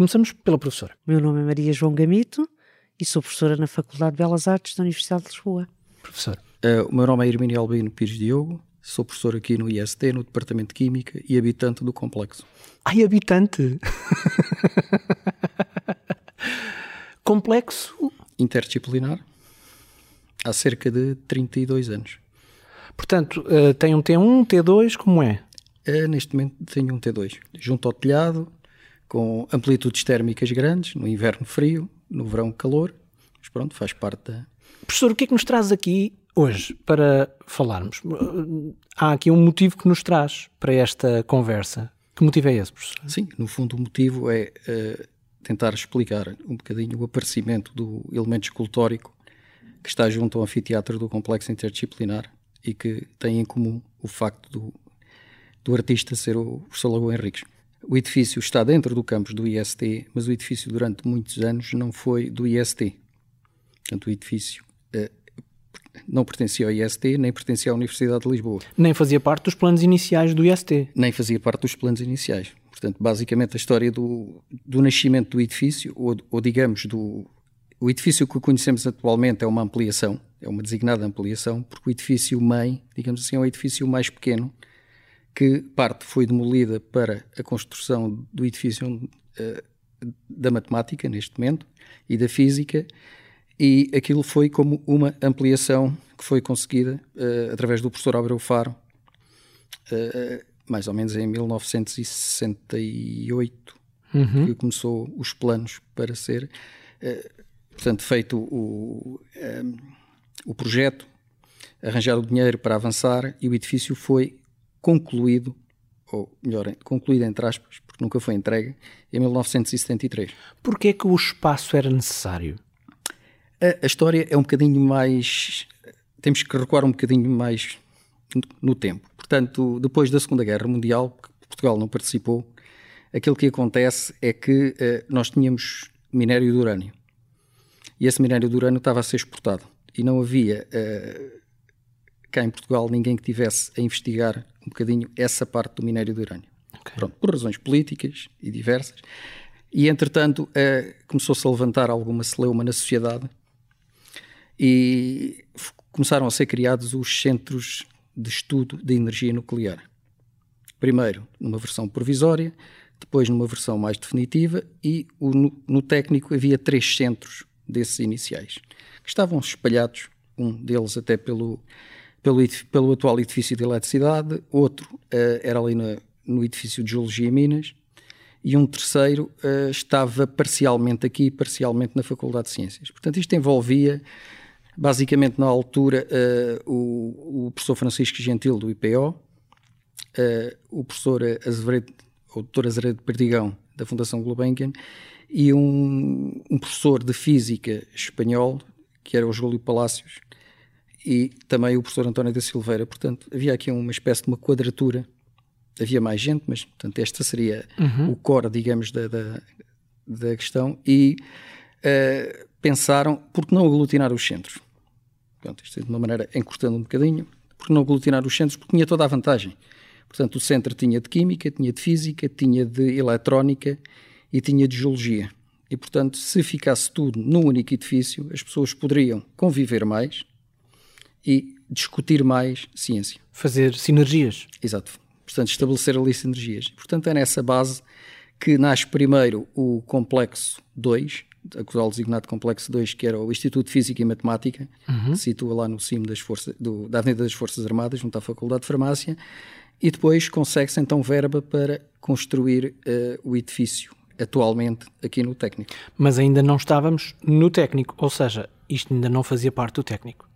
Começamos pela professora. Meu nome é Maria João Gamito e sou professora na Faculdade de Belas Artes da Universidade de Lisboa. Professor. Uh, o meu nome é Hermínio Albino Pires Diogo, sou professor aqui no IST, no Departamento de Química e habitante do complexo. Ai, habitante! complexo? Interdisciplinar, há cerca de 32 anos. Portanto, uh, tem um T1, um T2, como é? Uh, neste momento tenho um T2, junto ao telhado, com amplitudes térmicas grandes, no inverno frio, no verão calor, mas pronto, faz parte da... Professor, o que é que nos traz aqui hoje para falarmos? Há aqui um motivo que nos traz para esta conversa. Que motivo é esse, professor? Sim, no fundo o motivo é uh, tentar explicar um bocadinho o aparecimento do elemento escultórico que está junto ao anfiteatro do complexo interdisciplinar e que tem em comum o facto do, do artista ser o professor Lagoa Henriques. O edifício está dentro do campus do IST, mas o edifício durante muitos anos não foi do IST. Portanto, o edifício uh, não pertencia ao IST, nem pertencia à Universidade de Lisboa. Nem fazia parte dos planos iniciais do IST. Nem fazia parte dos planos iniciais. Portanto, basicamente, a história do, do nascimento do edifício, ou, ou digamos, do, o edifício que conhecemos atualmente é uma ampliação, é uma designada ampliação, porque o edifício mãe, digamos assim, é um edifício mais pequeno, que parte foi demolida para a construção do edifício uh, da matemática, neste momento, e da física, e aquilo foi como uma ampliação que foi conseguida uh, através do professor Abreu Faro, uh, mais ou menos em 1968, uhum. que começou os planos para ser portanto, feito o, um, o projeto, arranjar o dinheiro para avançar e o edifício foi concluído, ou melhor, concluído entre aspas, porque nunca foi entregue, em 1973. Porquê é que o espaço era necessário? A, a, história é um bocadinho mais... Temos que recuar um bocadinho mais no, tempo. Portanto, depois da Segunda Guerra Mundial, Portugal não participou, aquilo que acontece é que uh, nós tínhamos minério de urânio e esse minério de urânio estava a ser exportado. E não havia uh, cá em Portugal ninguém que tivesse a investigar um bocadinho essa parte do minério de urânio. Okay. Pronto, por razões políticas e diversas. E entretanto uh, começou-se a levantar alguma celeuma na sociedade e começaram a ser criados os centros de estudo de energia nuclear. Primeiro numa versão provisória, depois numa versão mais definitiva e o, no, no técnico havia três centros desses iniciais, que estavam espalhados, um deles até pelo, pelo, pelo atual edifício de eletricidade, outro uh, era ali no edifício de Geologia e Minas, e um terceiro uh, estava parcialmente aqui, parcialmente na Faculdade de Ciências. Portanto, isto envolvia, basicamente, na altura, uh, o, o, professor Francisco Gentil, do IPO, o professor Azevedo, o doutor Azevedo Perdigão, da Fundação Gulbenkian, e um, um, professor de física espanhol, que era o Júlio Palácios, e também o professor António da Silveira. Portanto, havia aqui uma espécie de uma quadratura. Havia mais gente, mas portanto, esta seria uhum. o core, digamos, da, da, da questão. E uh, pensaram, por que não aglutinar os centros? Portanto, isto é de uma maneira encurtando um bocadinho, por que não aglutinar os centros? Porque tinha toda a vantagem. Portanto, o centro tinha de Química, tinha de Física, tinha de Eletrónica e tinha de geologia. E, portanto, se ficasse tudo num único edifício, as pessoas poderiam conviver mais e discutir mais ciência. Fazer sinergias. Exato. Portanto, estabelecer ali sinergias. Portanto, é nessa base que nasce primeiro o Complexo 2, acusado designado Complexo 2, que era o Instituto de Física e Matemática, uhum. que se situa lá no cimo das forças, do, da Avenida das Forças Armadas, junto à Faculdade de Farmácia, e depois consegue-se então verba para construir uh, o edifício atualmente aqui no técnico. Mas ainda não estávamos no técnico, ou seja, isto ainda não fazia parte do técnico.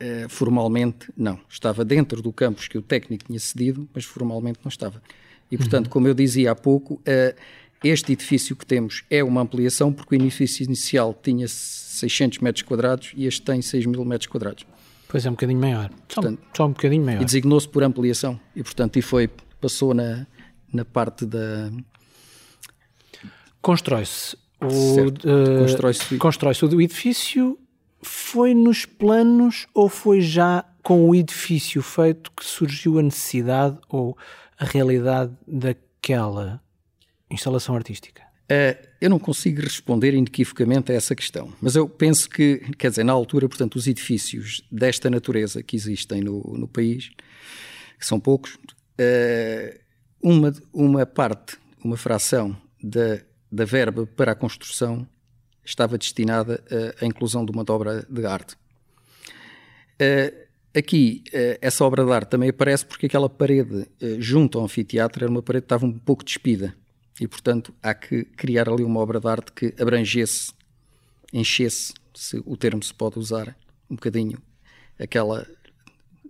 Uh, formalmente, não. Estava dentro do campus que o técnico tinha cedido, mas formalmente não estava. E, portanto, uhum. como eu dizia há pouco, uh, este edifício que temos é uma ampliação, porque o edifício inicial tinha 600 metros quadrados e este tem 6 mil metros quadrados. Pois é, um bocadinho maior. Portanto, só, só um bocadinho maior. E designou-se por ampliação. E, portanto, e foi, passou na, na parte da, Constrói-se o, uh, constrói-se constrói o edifício. Foi nos planos ou foi já com o edifício feito que surgiu a necessidade ou a realidade daquela instalação artística? Uh, eu não consigo responder inequivocamente a essa questão, mas eu penso que, quer dizer, na altura, portanto, os edifícios desta natureza que existem no, no país, que são poucos, uh, uma, uma parte, uma fração da, da verba para a construção estava destinada à inclusão de uma obra de arte. Uh, aqui, uh, essa obra de arte também aparece porque aquela parede junto ao anfiteatro era uma parede que estava um pouco despida e, portanto, há que criar ali uma obra de arte que abrangesse, enchesse, se o termo se pode usar, um bocadinho aquela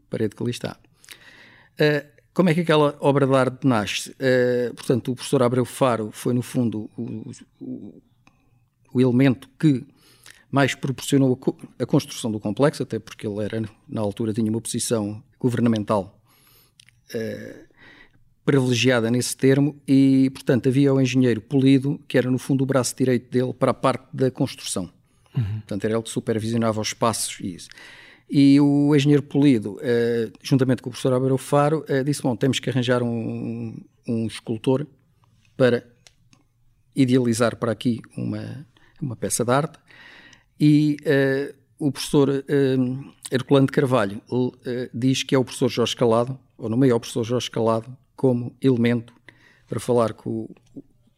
parede que ali está. Como é que aquela obra de arte nasce? Portanto, o professor Abreu Faro foi, no fundo, o, o, o elemento que mais proporcionou a, construção do complexo, até porque ele era, na altura, tinha uma posição governamental uh, privilegiada nesse termo e, portanto, havia o engenheiro Polido, que era no fundo o braço direito dele para a parte da construção. Uhum. Portanto, era ele que supervisionava os passos e isso. E o engenheiro Polido, uh, juntamente com o professor Álvaro Faro, uh, disse, bom, temos que arranjar um, um escultor para idealizar para aqui uma, uma peça de arte. E uh, o professor uh, Herculano de Carvalho diz que é o professor Jorge Calado, ou no meio é o professor Jorge Calado, como elemento para falar com,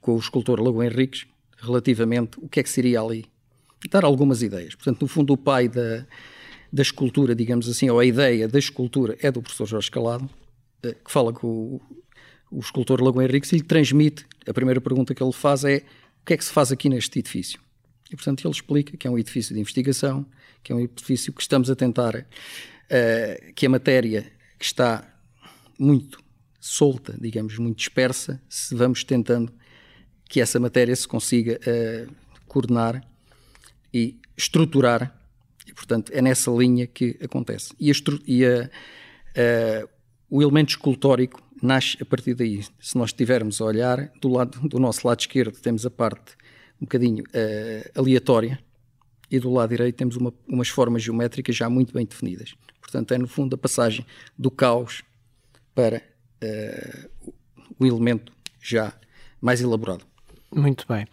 com o escultor Lago Henriques relativamente o que é que seria ali. Dar algumas ideias. Portanto, no fundo, o pai da, da escultura, digamos assim, ou a ideia da escultura é do professor Jorge Calado, que fala com o, o escultor Lago Henriques e lhe transmite. A primeira pergunta que ele faz é: o que é que se faz aqui neste edifício? E, portanto, ele explica que é um edifício de investigação, que é um edifício que estamos a tentar, uh, que a matéria que está muito solta, digamos, muito dispersa, se vamos tentando que essa matéria se consiga uh, coordenar e estruturar, e portanto é nessa linha que acontece. E, a, e a, uh, o elemento escultórico nasce a partir daí. Se nós estivermos a olhar, do, lado, do nosso lado esquerdo temos a parte um bocadinho uh, aleatória, e do lado direito temos uma, umas formas geométricas já muito bem definidas. Portanto, é no fundo a passagem do caos para uh, o elemento já mais elaborado. Muito bem.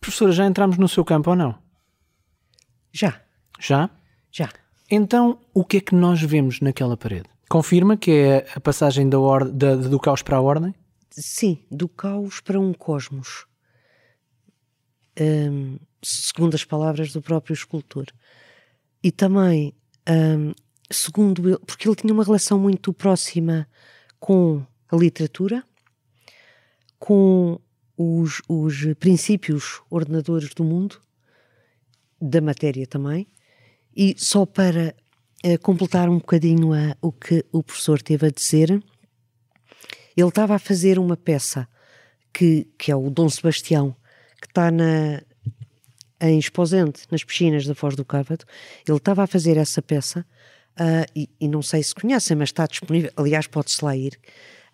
Professora, já entramos no seu campo ou não? Já. Já? Já. Então, o que é que nós vemos naquela parede? Confirma que é a passagem da or da, do caos para a ordem? Sim, do caos para um cosmos. Um, segundo as palavras do próprio escultor. E também, um, segundo ele, porque ele tinha uma relação muito próxima com a literatura, com os, os princípios ordenadores do mundo, da matéria também, e só para uh, completar um bocadinho a, o que o professor teve a dizer, ele estava a fazer uma peça que, que é o Dom Sebastião, que está na, em Esposente, nas piscinas da Foz do Cávado. Ele estava a fazer essa peça uh, e, e, não sei se conhecem, mas está disponível, aliás, pode-se lá ir,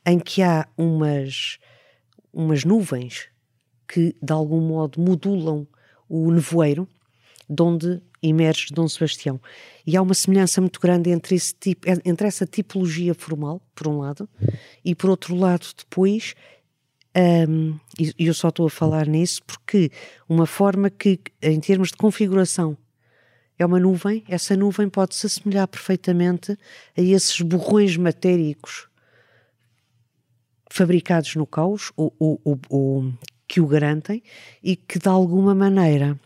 em que há umas, umas nuvens que de algum modo modulam o nevoeiro de onde emerge Dom Sebastião. E há uma semelhança muito grande entre, esse tipo, entre essa tipologia formal, por um lado, e por outro lado, depois, um, e eu só estou a falar nisso porque uma forma que, em termos de configuração é uma nuvem, essa nuvem pode se assemelhar perfeitamente a esses borrões matéricos fabricados no caos, ou, ou, que o garantem, e que de alguma maneira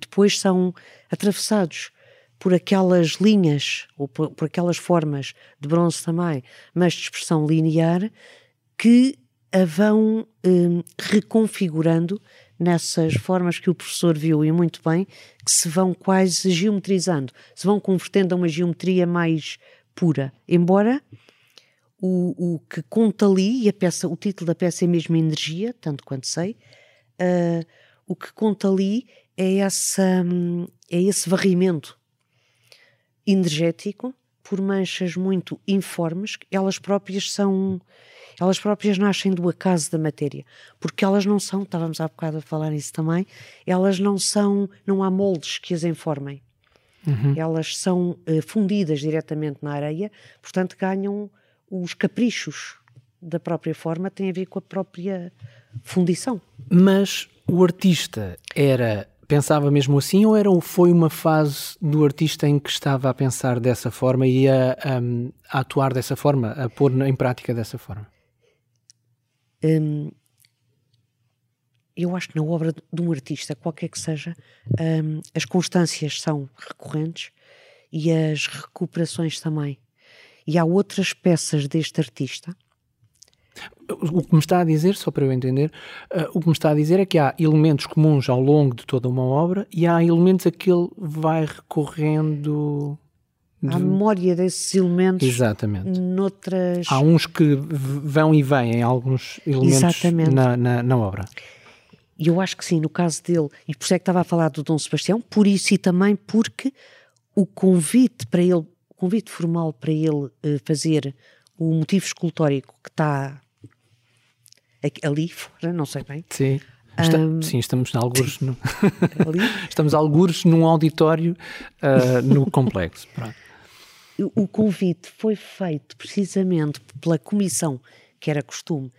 depois são atravessados por aquelas linhas, ou por, por aquelas formas de bronze também, mas de expressão linear, que a vão hum, reconfigurando nessas formas que o professor viu e muito bem, que se vão quase geometrizando, se vão convertendo a uma geometria mais pura. Embora o, o que conta ali, e a peça, o título da peça é mesmo Energia, tanto quanto sei, uh, o que conta ali é, essa, é esse varrimento energético por manchas muito informes, elas próprias são elas próprias nascem do acaso da matéria, porque elas não são, estávamos há bocado a falar nisso também, elas não são, não há moldes que as informem. Uhum. Elas são uh, fundidas diretamente na areia, portanto ganham os caprichos da própria forma, têm a ver com a própria fundição. Mas o artista era pensava mesmo assim ou era, foi uma fase do artista em que estava a pensar dessa forma e a, a, a atuar dessa forma, a pôr em prática dessa forma? Hum, eu acho que na obra de um artista, qualquer que seja, hum, as constâncias são recorrentes e as recuperações também. E há outras peças deste artista o que me está a dizer, só para eu entender, uh, o que me está a dizer é que há elementos comuns ao longo de toda uma obra e há elementos a que ele vai recorrendo. De... memória desses elementos Exatamente. noutras. Há uns que vão e vêm, alguns elementos na, na, na, obra. E eu acho que sim, no caso dele, e por isso é que estava a falar do Dom Sebastião, por isso e também porque o convite para ele, o convite formal para ele uh, fazer o motivo escultórico que está ali fora, não sei bem. Sim. Está, um, sim, estamos algures, no, estamos algures num auditório uh, no complexo. Pronto. O convite foi feito precisamente pela comissão, que era costume.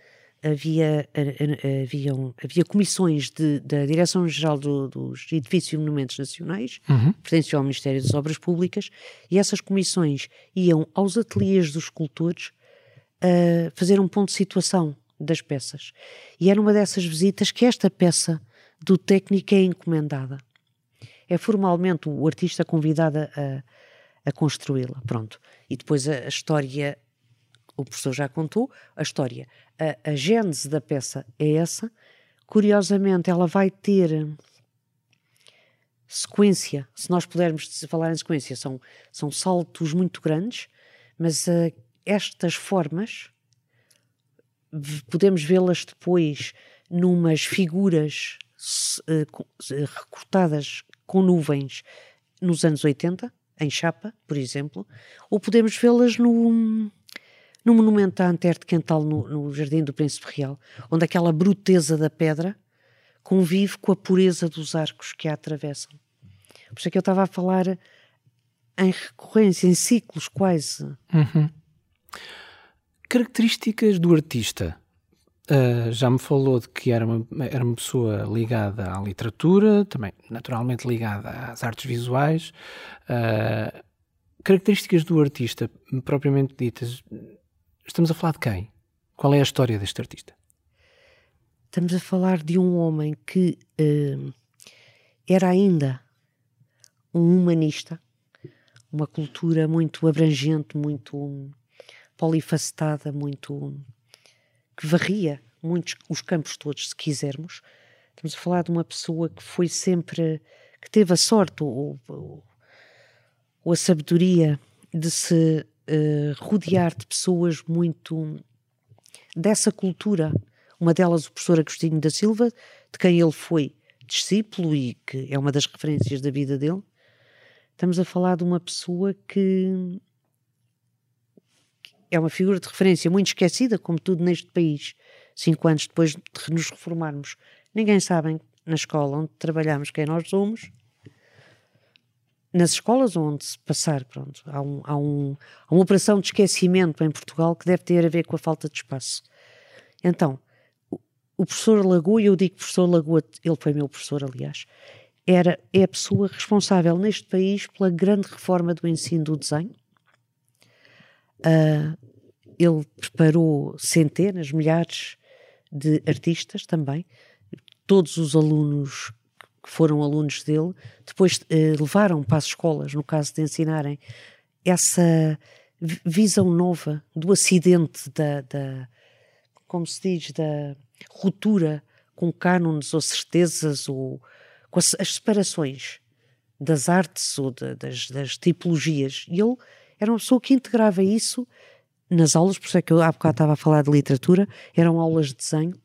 Havia, havia, havia comissões de, da Direção-Geral do, dos Edifícios e Monumentos Nacionais, uhum. pertenciam ao Ministério das Obras Públicas, e essas comissões iam aos ateliês dos escultores uh, fazer um ponto de situação das peças. E era uma dessas visitas que esta peça do técnico é encomendada. É formalmente o artista convidado a, a construí-la. Pronto. E depois a, a, história, o professor já contou, a história. A, a gênese da peça é essa. Curiosamente, ela vai ter sequência, se nós pudermos falar em sequência, são, são saltos muito grandes, mas uh, estas formas podemos vê-las depois numas figuras uh, recortadas com nuvens nos anos 80, em chapa, por exemplo, ou podemos vê-las no, no monumento à Antero Quental, no, no, Jardim do Príncipe Real, onde aquela bruteza da pedra convive com a pureza dos arcos que a atravessam. Por isso é que eu estava a falar em recorrência, em ciclos quase. Uhum. Características do artista. Uh, já me falou de que era uma, era uma pessoa ligada à literatura, também naturalmente ligada às artes visuais. Uh, características do artista, propriamente ditas, estamos a falar de quem? Qual é a história deste artista? Estamos a falar de um homem que uh, era ainda um humanista, uma cultura muito abrangente, muito polifacetada, muito que varria muitos os campos todos, se quisermos. Estamos a falar de uma pessoa que foi sempre que teve a sorte ou, ou, ou a sabedoria de se uh, rodear de pessoas muito dessa cultura. Uma delas, o professor Agostinho da Silva, de quem ele foi discípulo e que é uma das referências da vida dele. Estamos a falar de uma pessoa que é uma figura de referência muito esquecida, como tudo neste país, cinco anos depois de nos reformarmos. Ninguém sabe na escola onde trabalhamos quem nós somos. Nas escolas onde se passar, pronto, há, um, há, um, há uma operação de esquecimento em Portugal que deve ter a ver com a falta de espaço. Então, o, professor Lagoa, eu digo professor Lagoa, ele foi meu professor, aliás, era, é a pessoa responsável neste país pela grande reforma do ensino do desenho, Uh, ele preparou centenas, milhares de artistas também. Todos os alunos que foram alunos dele, depois uh, levaram para as escolas, no caso de ensinarem, essa visão nova do acidente, da, da como se diz, da ruptura com cânones ou certezas ou com as, as separações das artes ou de, das, das tipologias. E ele era uma pessoa que integrava isso nas aulas, por isso é que eu há bocado estava a falar de literatura, eram aulas de desenho,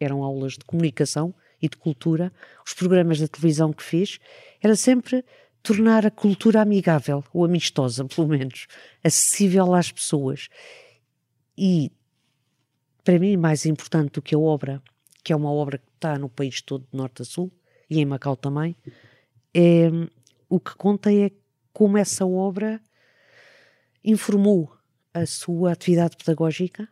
eram aulas de comunicação e de cultura, os programas da televisão que fiz, era sempre tornar a cultura amigável, ou amistosa, pelo menos, acessível às pessoas. E, para mim, mais importante do que a obra, que é uma obra que está no país todo, de norte a sul, e em Macau também, é, o que conta é como essa obra informou a sua atividade pedagógica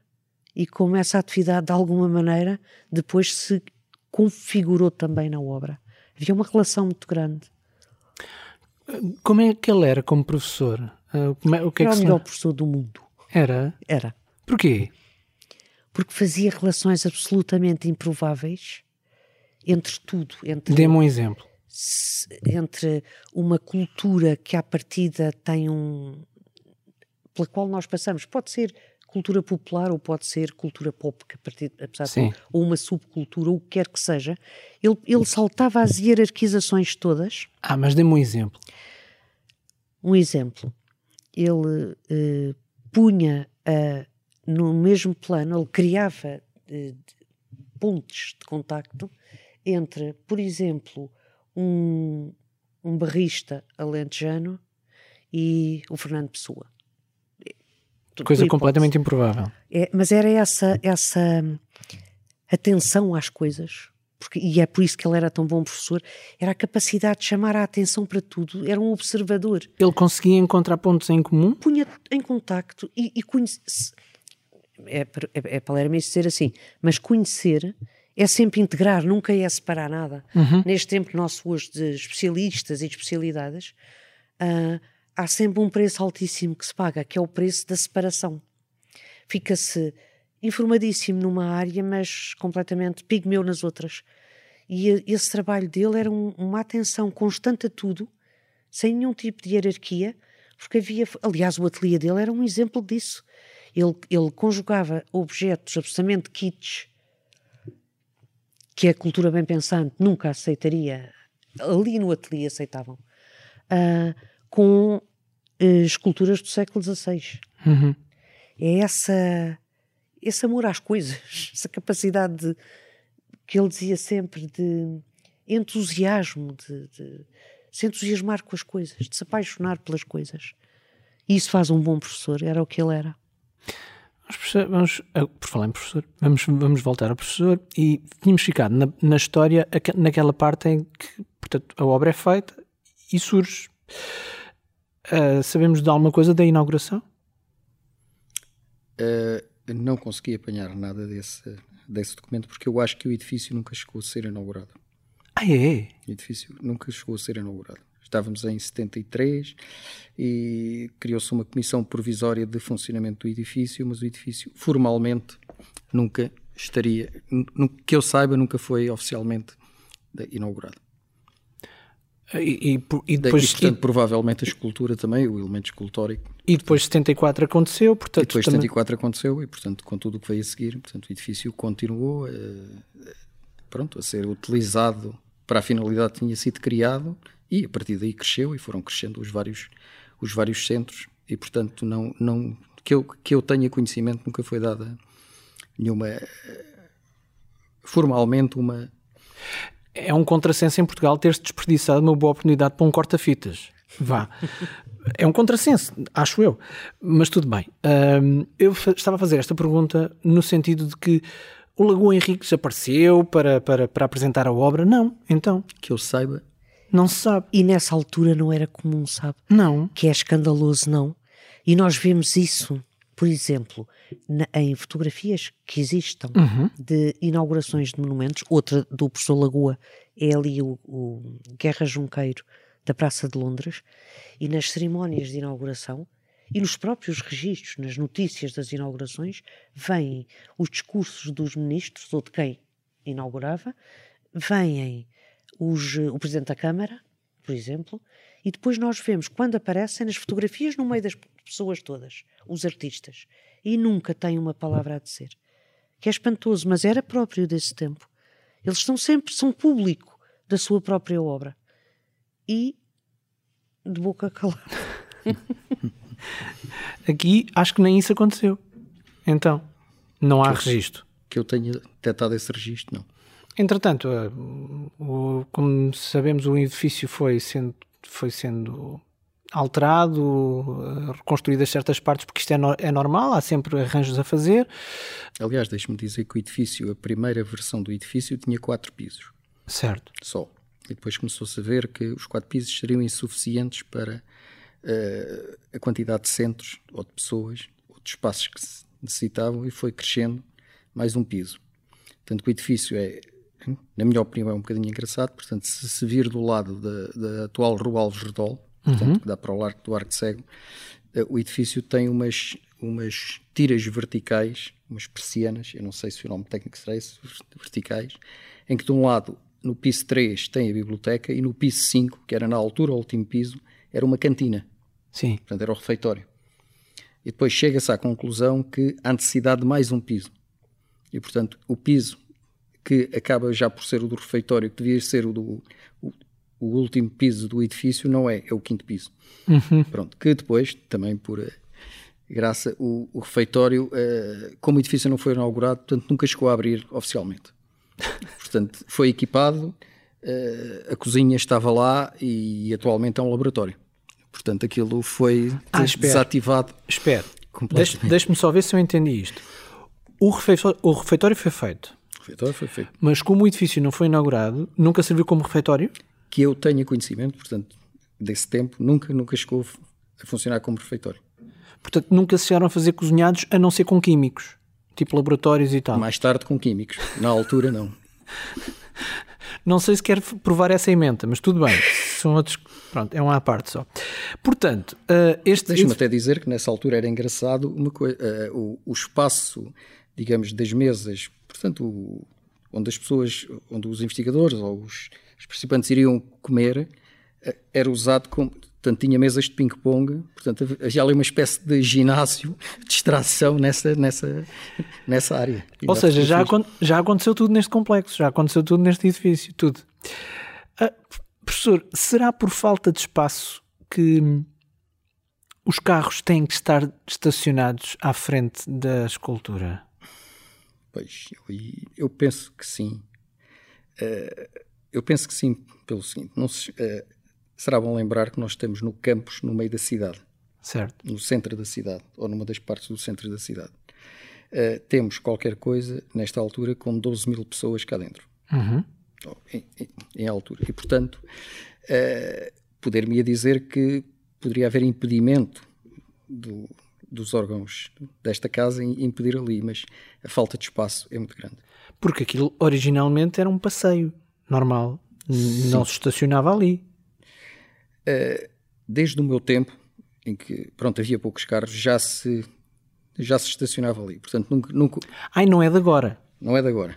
e como essa atividade, de alguma maneira, depois se configurou também na obra. Havia uma relação muito grande. Como é que ele era como professor? Como é, o que era é que o melhor professor do mundo. Era? Era. Porquê? Porque fazia relações absolutamente improváveis entre tudo. Entre, Dê-me um exemplo. Entre uma cultura que à partida tem um. Pela qual nós passamos. Pode ser cultura popular ou pode ser cultura pop, que a partir, apesar Sim. de ou uma subcultura, ou o que quer que seja, ele, ele saltava as hierarquizações todas. Ah, mas dê-me um exemplo. Um exemplo, ele eh, punha no mesmo plano, ele criava uh, pontes de contacto entre, por exemplo, um, um barrista alentejano e o Fernando Pessoa. Coisa completamente improvável. É, mas era essa, essa atenção às coisas, porque, e é por isso que ele era tão bom professor, era a capacidade de chamar a atenção para tudo, era um observador. Ele conseguia encontrar pontos em comum? Punha em contacto e, e conhece, é, é, é palermo dizer assim, mas conhecer é sempre integrar, nunca é separar nada. Uhum. Neste tempo nosso hoje de especialistas e de especialidades, uh, há sempre um preço altíssimo que se paga, que é o preço da separação. Fica-se informadíssimo numa área, mas completamente pigmeu nas outras. E esse trabalho dele era um, uma atenção constante a tudo, sem nenhum tipo de hierarquia, porque havia. Aliás, o ateliê dele era um exemplo disso. Ele, ele conjugava objetos absolutamente kitsch, que a cultura bem pensante nunca aceitaria, ali no ateliê aceitavam, uh, com uh, esculturas do século XVI. Uhum. É essa, esse amor às coisas, essa capacidade de, que ele dizia sempre de entusiasmo, de, de se entusiasmar com as coisas, de se apaixonar pelas coisas. E isso faz um bom professor, era o que ele era. Vamos, por falar em professor, vamos, vamos voltar ao professor e tínhamos ficado na, na história, naquela parte em que portanto, a obra é feita e surge. Uh, sabemos de alguma coisa da inauguração? Uh, não consegui apanhar nada desse, desse documento porque eu acho que o edifício nunca chegou a ser inaugurado. Ah, é? O edifício nunca chegou a ser inaugurado. Estávamos em 73 e criou-se uma comissão provisória de funcionamento do edifício, mas o edifício formalmente nunca estaria, que eu saiba, nunca foi oficialmente inaugurado. E, e, e depois, e, portanto, e, provavelmente a escultura também, o elemento escultórico. E depois 74 aconteceu, portanto... E depois também... 74 aconteceu e, portanto, com tudo o que veio a seguir, portanto, o edifício continuou a, pronto, a ser utilizado para a finalidade que tinha sido criado e a partir daí cresceu e foram crescendo os vários, os vários centros e portanto não, não que, eu, que eu tenha conhecimento nunca foi dada nenhuma formalmente uma é um contrassenso em Portugal ter-se desperdiçado uma boa oportunidade para um corta-fitas vá é um contrassenso, acho eu mas tudo bem um, eu estava a fazer esta pergunta no sentido de que o Lagoa Henrique desapareceu para, para, para apresentar a obra? Não, então. Que eu saiba, não se sabe. E nessa altura não era comum, sabe? Não. Que é escandaloso, não. E nós vemos isso, por exemplo, na, em fotografias que existam uhum. de inaugurações de monumentos. Outra do professor Lagoa é ali o, o Guerra Junqueiro da Praça de Londres. E nas cerimónias de inauguração e nos próprios registros, nas notícias das inaugurações, vêm os discursos dos ministros ou de quem inaugurava, vêm os, o Presidente da Câmara, por exemplo, e depois nós vemos quando aparecem nas fotografias no meio das pessoas todas, os artistas, e nunca têm uma palavra a dizer. Que é espantoso, mas era próprio desse tempo. Eles são sempre, são público da sua própria obra. E de boca calada. Aqui acho que nem isso aconteceu. Então, não há que registro. Que eu tenha detectado esse registro, não. Entretanto, como sabemos, o edifício foi sendo, foi sendo alterado, reconstruídas certas partes, porque isto é, no, é normal, há sempre arranjos a fazer. Aliás, deixe-me dizer que o edifício, a primeira versão do edifício, tinha quatro pisos. Certo. Só. E depois começou-se a ver que os quatro pisos seriam insuficientes para uh, a quantidade de centros, ou de pessoas, ou de espaços que se necessitavam, e foi crescendo mais um piso. Tanto que o edifício é na minha opinião, é um bocadinho engraçado. Portanto, se se vir do lado da, da atual Rua Alves Redol, portanto, uhum. que dá para o largo do Arco Cego, uh, o edifício tem umas, umas tiras verticais, umas persianas, eu não sei se o nome técnico será esse, verticais, em que de um lado, no piso 3, tem a biblioteca e no piso 5, que era na altura o último piso, era uma cantina. Sim. Portanto, era o refeitório. E depois chega-se à conclusão que há necessidade de mais um piso. E, portanto, o piso que acaba já por ser o do refeitório, que devia ser o do o, o último piso do edifício, não é, é o quinto piso. Uhum. Pronto, que depois, também por eh, graça, o, o refeitório, uh, como o edifício não foi inaugurado, portanto, nunca chegou a abrir oficialmente. portanto, foi equipado, uh, a cozinha estava lá e atualmente é um laboratório. Portanto, aquilo foi ah, desativado. Espera, deixe-me só ver se eu entendi isto. O refeitório, o refeitório foi feito. O refeitório foi feito. Mas como o edifício não foi inaugurado, nunca serviu como refeitório? Que eu tenha conhecimento, portanto, desse tempo, nunca, nunca chegou a funcionar como refeitório. Portanto, nunca se chegaram a fazer cozinhados a não ser com químicos, tipo laboratórios e tal. Mais tarde com químicos, na altura não. não sei se quer provar essa emenda, mas tudo bem. São outros Pronto, é uma à parte só. Portanto, uh, este. Deixa-me até dizer que nessa altura era engraçado uma uh, o, o, espaço, digamos, das mesas, portanto, o, onde as pessoas, onde os investigadores ou os, os participantes iriam comer, uh, era usado como. Portanto, tinha mesas de ping-pong, portanto, havia ali uma espécie de ginásio de extração nessa, nessa, nessa área. Ou seja, já, já aconteceu tudo neste complexo, já aconteceu tudo neste edifício, tudo. Uh, Professor, será por falta de espaço que os carros têm que estar estacionados à frente da escultura? Pois, eu, eu penso que sim. Uh, eu penso que sim, pelo seguinte: não se, uh, será bom lembrar que nós estamos no campus, no meio da cidade. Certo. No centro da cidade, ou numa das partes do centro da cidade. Uh, temos qualquer coisa, nesta altura, com 12 mil pessoas cá dentro. Uhum em, em, em altura. E, portanto, uh, poder-me dizer que poderia haver impedimento do, dos órgãos desta casa em impedir ali, mas a falta de espaço é muito grande. Porque aquilo originalmente era um passeio normal, Sim. não se estacionava ali. Uh, desde o meu tempo, em que pronto, havia poucos carros, já se, já se estacionava ali. Portanto, nunca, nunca... Ai, não é de agora? Não é de agora.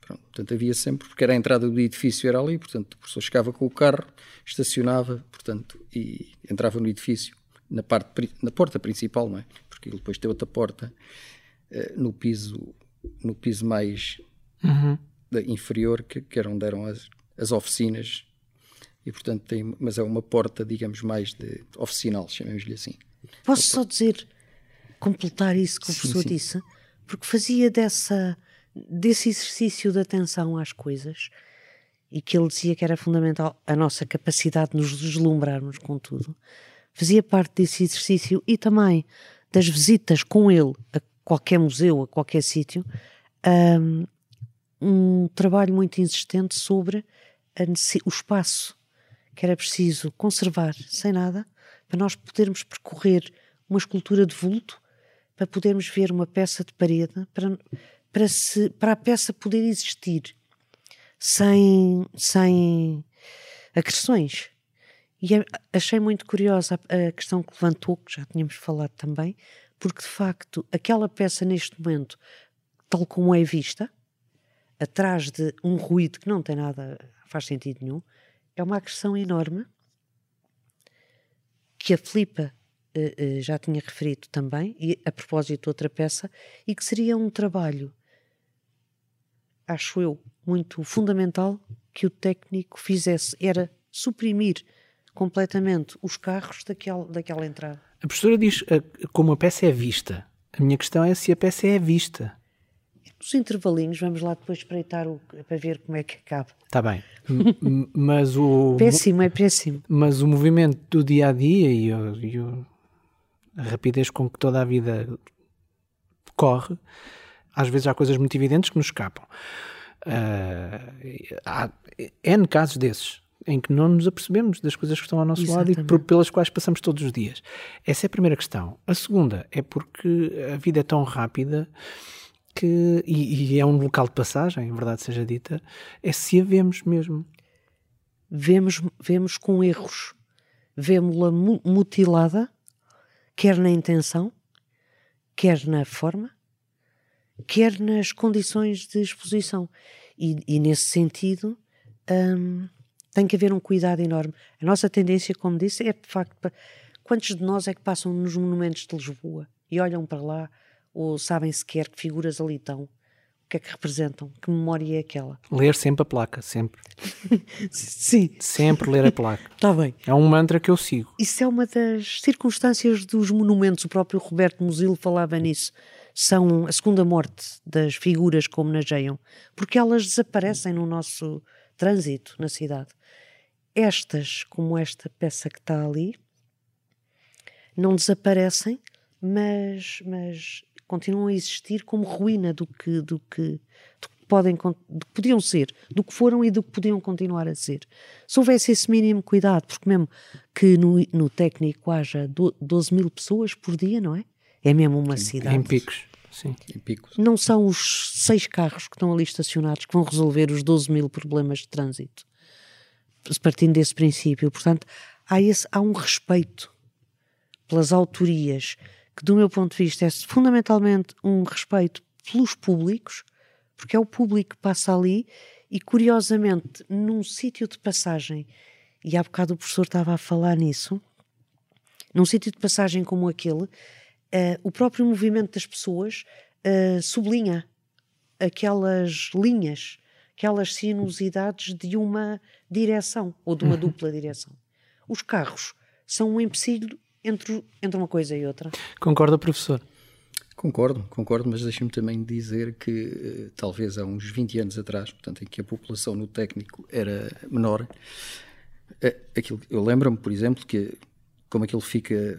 Pronto, portanto, havia sempre, porque era a entrada do edifício, era ali, portanto, o professor chegava com o carro, estacionava, portanto, e entrava no edifício, na, parte, na porta principal, não é? Porque ele depois tem outra porta uh, no piso no piso mais uhum. Inferior, que, que era onde eram as, as oficinas, e portanto tem, mas é uma porta, digamos, mais de oficinal, chamemos-lhe assim. Posso só dizer, completar isso que o professor sim. disse? Porque fazia dessa desse exercício de atenção às coisas e que ele dizia que era fundamental a nossa capacidade de nos deslumbrarmos com tudo, fazia parte desse exercício e também das visitas com ele a qualquer museu, a qualquer sítio, um, um trabalho muito insistente sobre o espaço que era preciso conservar sem nada para nós podermos percorrer uma escultura de vulto, para podermos ver uma peça de parede, para, para, se, para a peça poder existir sem, sem agressões. E achei muito curiosa a questão que levantou, que já tínhamos falado também, porque de facto aquela peça neste momento, tal como é vista, atrás de um ruído que não tem nada, faz sentido nenhum, é uma agressão enorme que a Filipa uh, uh, já tinha referido também, e a propósito de outra peça, e que seria um trabalho acho eu, muito fundamental que o técnico fizesse era suprimir completamente os carros daquela, daquela entrada. A professora diz eh, como a peça é vista. A minha questão é se a peça é vista. Nos intervalinhos, vamos lá depois espreitar o, para ver como é que acaba. Está bem. mas o. Péssimo, é péssimo. Mas o movimento do dia a dia e, o, e o, a rapidez com que toda a vida corre às vezes há coisas muito evidentes que nos escapam. Uh, há N casos desses em que não nos apercebemos das coisas que estão ao nosso Exatamente. lado e pelas quais passamos todos os dias. Essa é a primeira questão. A segunda é porque a vida é tão rápida que, e, e, é um local de passagem, em verdade seja dita, é se a vemos mesmo. Vemos, vemos com erros. Vemos-la mutilada, quer na intenção, quer na forma, quer nas condições de exposição. E, e nesse sentido, hum, tem que haver um cuidado enorme. A nossa tendência, como disse, é de facto. Quantos de nós é que passam nos monumentos de Lisboa e olham para lá ou sabem sequer que figuras ali estão? O que é que representam? Que memória é aquela? Ler sempre a placa, sempre. Sim. Sempre ler a placa. Está bem. É um mantra que eu sigo. Isso é uma das circunstâncias dos monumentos. O próprio Roberto Musil falava nisso. São a segunda morte das figuras que homenageiam, porque elas desaparecem no nosso trânsito na cidade. Estas, como esta peça que está ali, não desaparecem, mas, mas continuam a existir como ruína do que, do que, do que podem, do que podiam ser, do que foram e do que podiam continuar a ser. Se houvesse esse mínimo cuidado, porque mesmo que no, no técnico haja 12 mil pessoas por dia, não é? É mesmo uma cidade. Em picos. Sim. Em picos. Não são os seis carros que estão ali estacionados que vão resolver os 12 mil problemas de trânsito. Partindo desse princípio. Portanto, há, esse, há um respeito pelas autorias que, do meu ponto de vista, é fundamentalmente um respeito pelos públicos, porque é o público que passa ali e, curiosamente, num sítio de passagem, e há bocado o professor estava a falar nisso, num sítio de passagem como aquele, uh, o próprio movimento das pessoas uh, sublinha aquelas linhas, aquelas sinuosidades de uma direção ou de uma uhum. dupla direção. Os carros são um empecilho entre, entre uma coisa e outra. Concorda, professor? Concordo, concordo, mas deixe-me também dizer que uh, talvez há uns 20 anos atrás, portanto, em que a população no técnico era menor, uh, aquilo, eu lembro-me, por exemplo, que como aquilo fica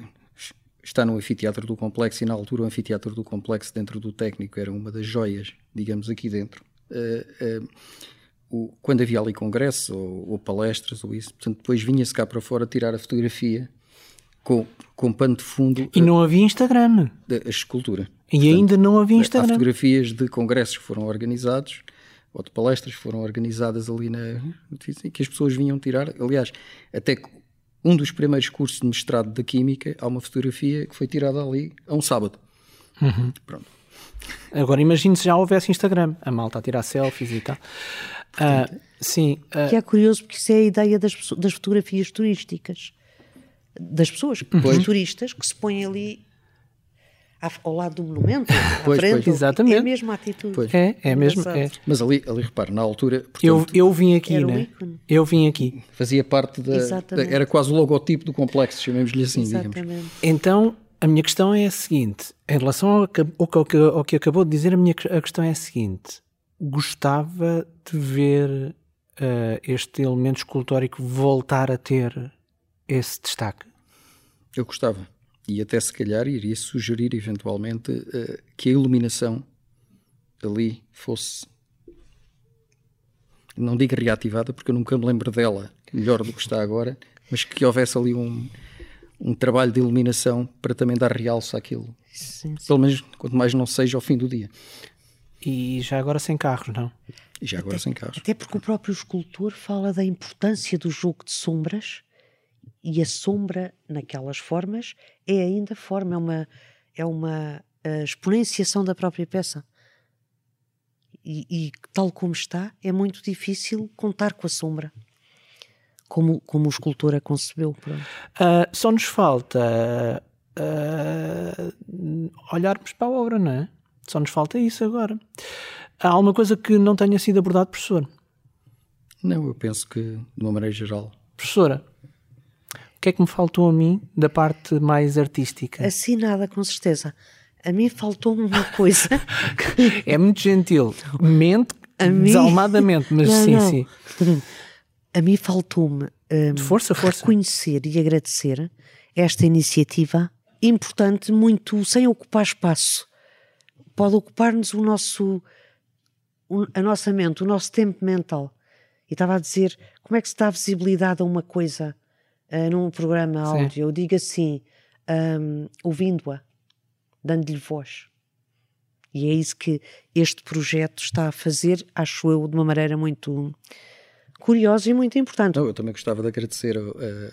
está no anfiteatro do complexo e na altura o anfiteatro do complexo dentro do técnico era uma das joias, digamos, aqui dentro. Uh, o, quando havia ali congressos ou, ou, palestras ou isso, portanto, depois vinha-se cá para fora tirar a fotografia com, com pano de fundo. E não havia Instagram. A, escultura. E Portanto, ainda não havia Instagram. Há fotografias de congressos que foram organizados ou de palestras que foram organizadas ali na. que as pessoas vinham tirar. Aliás, até um dos primeiros cursos de mestrado da Química, há uma fotografia que foi tirada ali a um sábado. Uhum. Pronto. Agora imagine se já houvesse Instagram, a malta a tirar selfies e tal. Portanto, uh, sim. Uh... Que é curioso porque isso é a ideia das, das fotografias turísticas das pessoas, uhum. dos turistas, que se põem ali ao lado do monumento, à pois, frente. Pois. Exatamente. É a mesma atitude. Pois. É, é mesmo. É. Mas ali, ali repare, na altura. Portanto, eu, eu vim aqui, né? Eu vim aqui. Fazia parte da, da, Era quase o logotipo do complexo, chamemos-lhe assim, Exatamente. digamos. Então, a minha questão é a seguinte: em relação ao, ao, que, ao que acabou de dizer, a minha a questão é a seguinte. Gostava de ver uh, este elemento escultórico voltar a ter esse destaque? Eu gostava. E até se calhar iria sugerir eventualmente uh, que a iluminação ali fosse. Não digo reativada, porque eu nunca me lembro dela melhor do que está agora, mas que houvesse ali um, um trabalho de iluminação para também dar realce àquilo. Sim, sim. Pelo menos, quanto mais não seja ao fim do dia. E já agora sem carros, não? E já agora até, sem carros. Até porque o próprio escultor fala da importância do jogo de sombras e a sombra naquelas formas é ainda forma, é uma, é uma exponenciação da própria peça. E, e, tal como está, é muito difícil contar com a sombra, como, como o escultor a concebeu. Uh, só nos falta uh, olharmos para a obra, não é? Só nos falta isso agora. Há alguma coisa que não tenha sido abordado, professor? Não, eu penso que, de uma maneira geral. Professora, que é que me faltou a mim da parte mais artística? Assim nada, com certeza. A mim faltou uma coisa. é muito gentil. Mente a desalmadamente, mas não, sim, não. sim. A mim faltou-me um, força, força. reconhecer e agradecer esta iniciativa importante, muito sem ocupar espaço. Pode ocupar-nos o nosso, a nossa mente, o nosso tempo mental. E estava a dizer como é que se dá visibilidade a uma coisa uh, num programa áudio, Sim. eu digo assim, um, ouvindo-a, dando-lhe voz. E é isso que este projeto está a fazer, acho eu, de uma maneira muito curiosa e muito importante. Não, eu também gostava de agradecer a, a,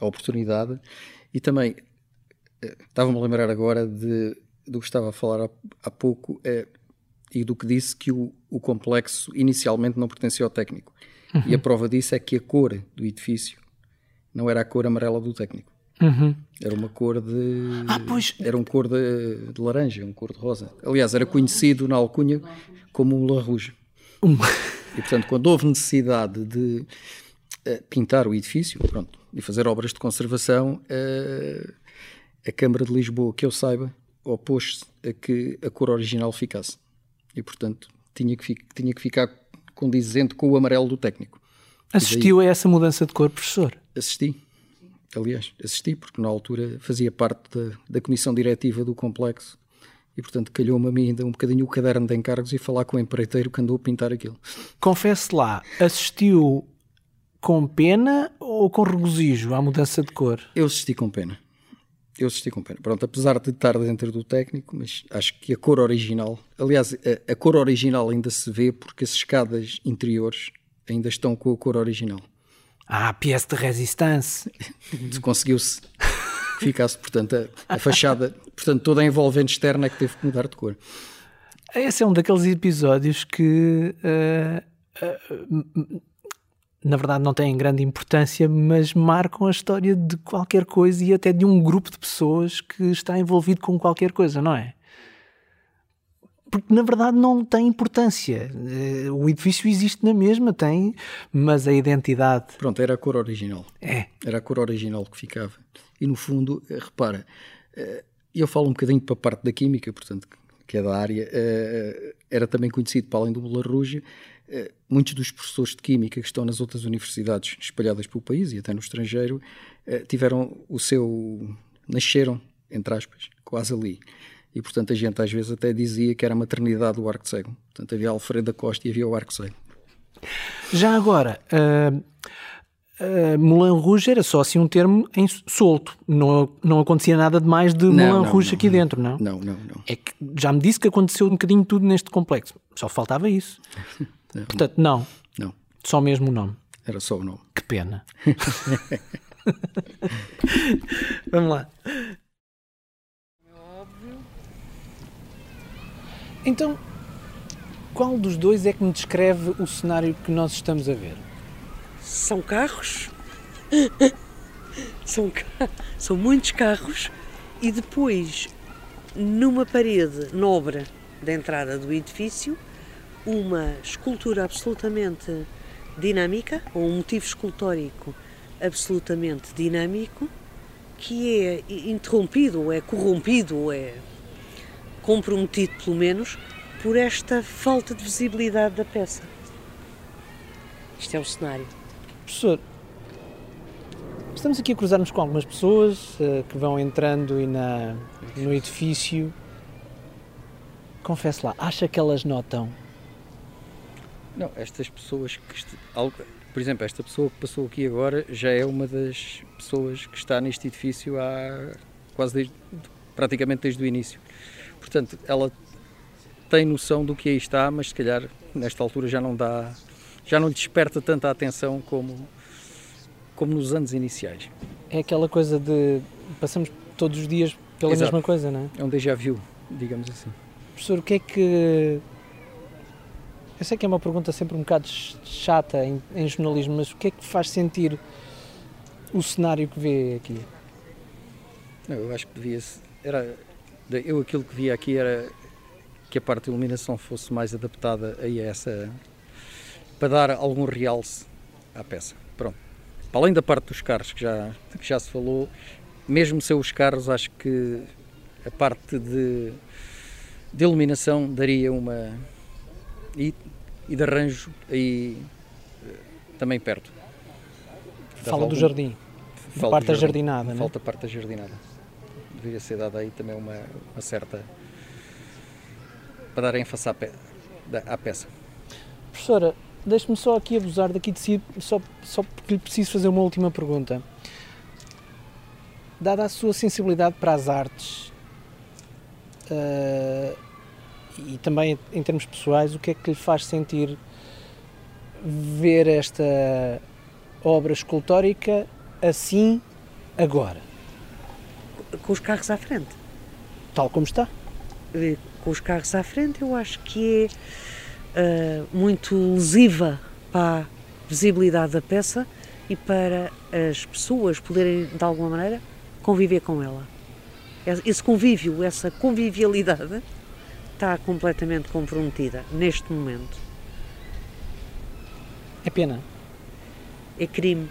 a oportunidade e também eh, estava-me a lembrar agora de, do que estava a falar há, há pouco é, e do que disse que o, o complexo inicialmente não pertencia ao técnico. Uhum. E a prova disso é que a cor do edifício não era a cor amarela do técnico. Uhum. Era uma cor de. Ah, pois. Era um cor de, de, laranja, um cor de rosa. Aliás, era conhecido na alcunha como um La Rouge. Um... E portanto, quando houve necessidade de uh, pintar o edifício, pronto, e fazer obras de conservação, uh, a Câmara de Lisboa, que eu saiba, opôs-se a que a cor original ficasse. E portanto, tinha que, tinha que ficar condizente com o amarelo do técnico. Assistiu daí, a essa mudança de cor, professor? Assisti. Aliás, assisti, porque na altura fazia parte da, da comissão diretiva do complexo e portanto calhou-me a mim ainda um bocadinho o caderno de encargos e falar com o empreiteiro que andou a pintar aquilo. Confesse lá, assistiu com pena ou com regozijo à mudança de cor? Eu assisti com pena. Eu assisti com pena. Pronto, apesar de estar dentro do técnico, mas acho que a cor original, aliás, a, a cor original ainda se vê porque as escadas interiores ainda estão com a cor original. Ah, pièce de resistência. Conseguiu-se ficasse, portanto, a, a, fachada, portanto, toda a envolvente externa é que teve que mudar de cor. Esse é um daqueles episódios que, uh, uh, na verdade, não têm grande importância, mas marcam a história de qualquer coisa e até de um grupo de pessoas que está envolvido com qualquer coisa, não é? Porque na verdade não tem importância. Eh, o edifício existe na mesma, tem, mas a identidade. Pronto, era a cor original. É. Era a cor original que ficava. E no fundo, eh, repara, eh, eu falo um bocadinho para a parte da química, portanto, que é da área, era também conhecido para além do Bula Rouge. Muitos dos professores de química que estão nas outras universidades espalhadas pelo país e até no estrangeiro tiveram o seu. nasceram, entre aspas, quase ali e portanto a gente às vezes até dizia que era a maternidade do arco cego. Portanto havia Alfredo da Costa e havia o arco cego. Já agora, uh, uh, Moulin Rouge era só assim um termo em solto, não, não acontecia nada de mais de não, Moulin não, Rouge não, aqui dentro, não? Não, não, não. É que já me disse que aconteceu um bocadinho tudo neste complexo, só faltava isso. Portanto, não. Não. Só mesmo o nome. Era só o nome. Que pena. Vamos lá. Então, qual dos dois é que me descreve o cenário que nós estamos a ver? São carros. são, são muitos carros e depois, numa parede nobre da entrada do edifício, uma escultura absolutamente dinâmica, ou um motivo escultórico absolutamente dinâmico, que é interrompido, ou é corrompido, ou é comprometido, pelo menos, por esta falta de visibilidade da peça. Isto é o cenário. Professor, estamos aqui a cruzar-nos com algumas pessoas uh, que vão entrando e na, no edifício. Confesso lá, acha que elas notam? Não, estas pessoas que. Por exemplo, esta pessoa que passou aqui agora já é uma das pessoas que está neste edifício há quase desde, praticamente desde o início. Portanto, ela tem noção do que aí está, mas se calhar nesta altura já não dá, já não lhe desperta tanta atenção como, como nos anos iniciais. É aquela coisa de passamos todos os dias pela Exato. mesma coisa, não é? É um déjà vu, digamos assim. Professor, o que é que. Eu sei que é uma pergunta sempre um bocado chata em, em jornalismo, mas o que é que faz sentir o cenário que vê aqui? Eu acho que devia. Era, eu aquilo que via aqui era que a parte de iluminação fosse mais adaptada a essa para dar algum realce à peça. Pronto. Para além da parte dos carros que já, que já se falou, mesmo sem os carros, acho que a parte de, de iluminação daria uma. e, e de arranjo aí também perto. Fala do jardim. Falta parte da jardinada, Falta a parte da jardinada deveria ser dada aí também uma, uma certa. para dar ênfase à, pe, à peça. Professora, deixe-me só aqui abusar daqui de si, só, só porque lhe preciso fazer uma última pergunta. Dada a sua sensibilidade para as artes, uh, e também em termos pessoais, o que é que lhe faz sentir ver esta obra escultórica assim agora? Com os carros à frente. Tal como está? Com os carros à frente, eu acho que é uh, muito lesiva para a visibilidade da peça e para as pessoas poderem, de alguma maneira, conviver com ela. Esse convívio, essa convivialidade está completamente comprometida neste momento. É pena. É crime